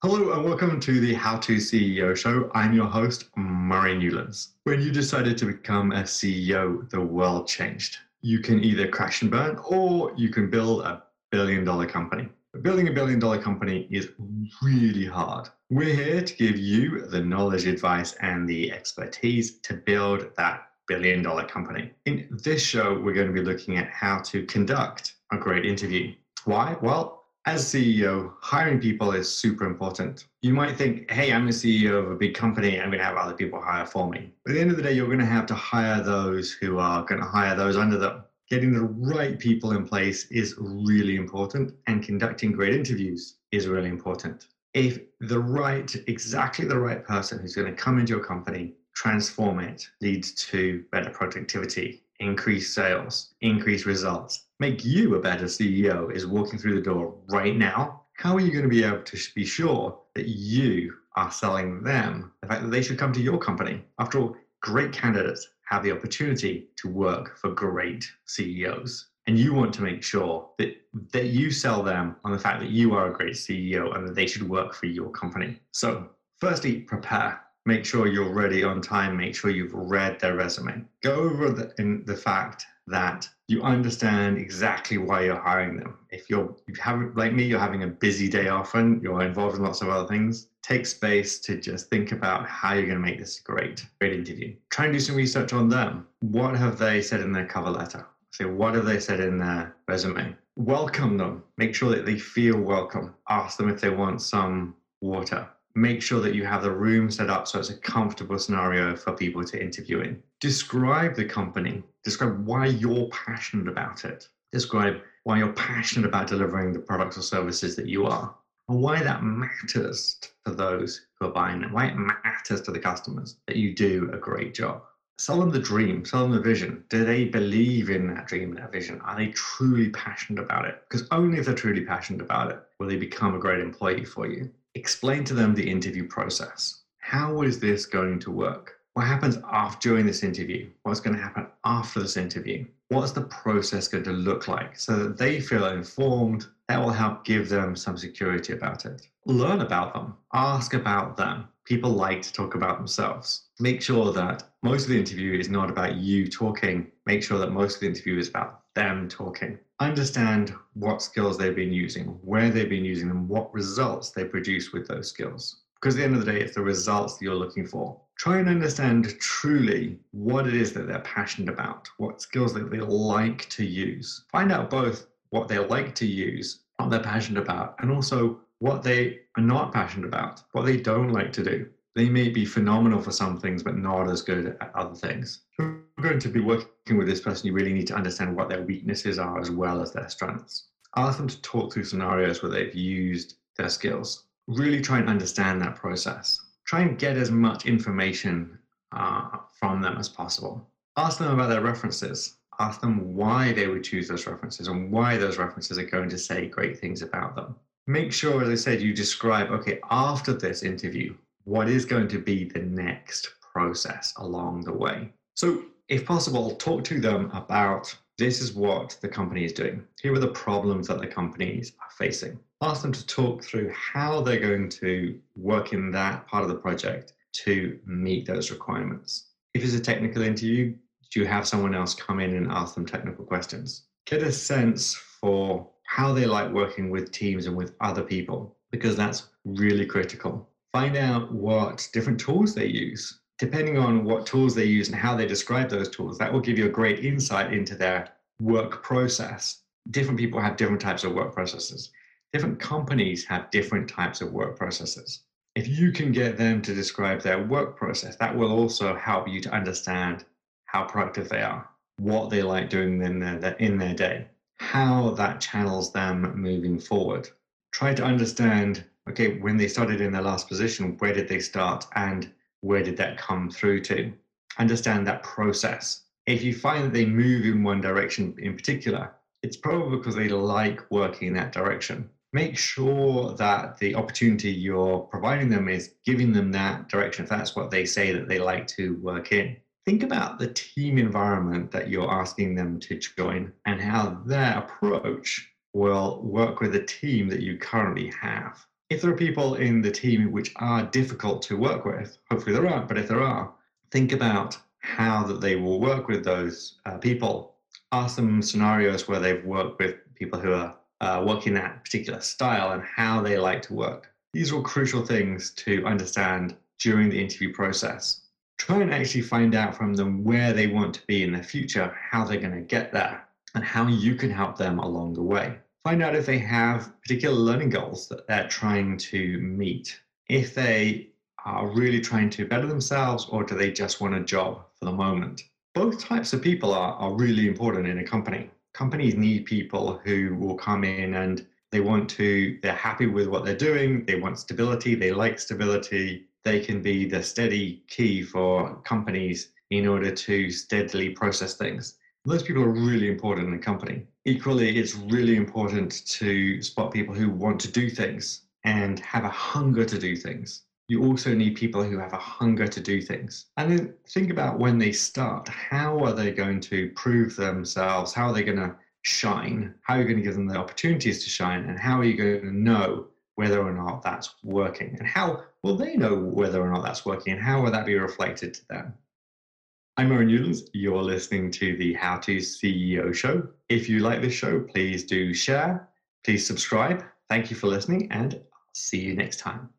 Hello and welcome to the How to CEO show. I'm your host, Murray Newlands. When you decided to become a CEO, the world changed. You can either crash and burn or you can build a billion dollar company. But building a billion dollar company is really hard. We're here to give you the knowledge, advice, and the expertise to build that billion dollar company. In this show, we're going to be looking at how to conduct a great interview. Why? Well, as CEO, hiring people is super important. You might think, hey, I'm the CEO of a big company, I'm going to have other people hire for me. But at the end of the day, you're going to have to hire those who are going to hire those under them. Getting the right people in place is really important, and conducting great interviews is really important. If the right, exactly the right person who's going to come into your company, transform it, leads to better productivity, increase sales, increase results, make you a better CEO is walking through the door right now, how are you going to be able to be sure that you are selling them the fact that they should come to your company? After all, great candidates have the opportunity to work for great CEOs. And you want to make sure that, that you sell them on the fact that you are a great CEO and that they should work for your company. So, firstly, prepare make sure you're ready on time, make sure you've read their resume. Go over the, in the fact that you understand exactly why you're hiring them. If you're if you have like me, you're having a busy day often, you're involved in lots of other things. Take space to just think about how you're going to make this a great, great interview. Try and do some research on them. What have they said in their cover letter? So what have they said in their resume? Welcome them. Make sure that they feel welcome. Ask them if they want some water make sure that you have the room set up so it's a comfortable scenario for people to interview in. Describe the company, describe why you're passionate about it, describe why you're passionate about delivering the products or services that you are, and why that matters to those who are buying them, why it matters to the customers that you do a great job. Sell them the dream, sell them the vision. Do they believe in that dream and that vision? Are they truly passionate about it? Because only if they're truly passionate about it will they become a great employee for you. Explain to them the interview process. How is this going to work? What happens after during this interview? What's going to happen after this interview? What's the process going to look like so that they feel informed? That will help give them some security about it. Learn about them. Ask about them. People like to talk about themselves. Make sure that most of the interview is not about you talking. Make sure that most of the interview is about them talking understand what skills they've been using, where they've been using them, what results they produce with those skills. Because at the end of the day, it's the results that you're looking for. Try and understand truly what it is that they're passionate about, what skills that they like to use. Find out both what they like to use, what they're passionate about, and also what they are not passionate about, what they don't like to do. They may be phenomenal for some things, but not as good at other things going to be working with this person, you really need to understand what their weaknesses are as well as their strengths. Ask them to talk through scenarios where they've used their skills. Really try and understand that process. Try and get as much information uh, from them as possible. Ask them about their references. Ask them why they would choose those references and why those references are going to say great things about them. Make sure, as I said, you describe okay, after this interview, what is going to be the next process along the way. So if possible, talk to them about this is what the company is doing. Here are the problems that the companies are facing. Ask them to talk through how they're going to work in that part of the project to meet those requirements. If it's a technical interview, do you have someone else come in and ask them technical questions? Get a sense for how they like working with teams and with other people, because that's really critical. Find out what different tools they use depending on what tools they use and how they describe those tools, that will give you a great insight into their work process. Different people have different types of work processes. Different companies have different types of work processes. If you can get them to describe their work process, that will also help you to understand how productive they are, what they like doing in their, in their day, how that channels them moving forward. Try to understand okay, when they started in their last position, where did they start? And where did that come through to? Understand that process. If you find that they move in one direction in particular, it's probably because they like working in that direction. Make sure that the opportunity you're providing them is giving them that direction, if that's what they say that they like to work in. Think about the team environment that you're asking them to join and how their approach will work with the team that you currently have. If there are people in the team which are difficult to work with, hopefully there aren't, but if there are, think about how that they will work with those uh, people. Ask them scenarios where they've worked with people who are uh, working that particular style and how they like to work. These are all crucial things to understand during the interview process. Try and actually find out from them where they want to be in the future, how they're going to get there, and how you can help them along the way. Find out if they have particular learning goals that they're trying to meet. If they are really trying to better themselves, or do they just want a job for the moment? Both types of people are, are really important in a company. Companies need people who will come in and they want to, they're happy with what they're doing, they want stability, they like stability, they can be the steady key for companies in order to steadily process things. Those people are really important in a company. Equally, it's really important to spot people who want to do things and have a hunger to do things. You also need people who have a hunger to do things. And then think about when they start how are they going to prove themselves? How are they going to shine? How are you going to give them the opportunities to shine? And how are you going to know whether or not that's working? And how will they know whether or not that's working? And how will that be reflected to them? I'm Murray Newlands. You're listening to the How to CEO show. If you like this show, please do share, please subscribe. Thank you for listening, and I'll see you next time.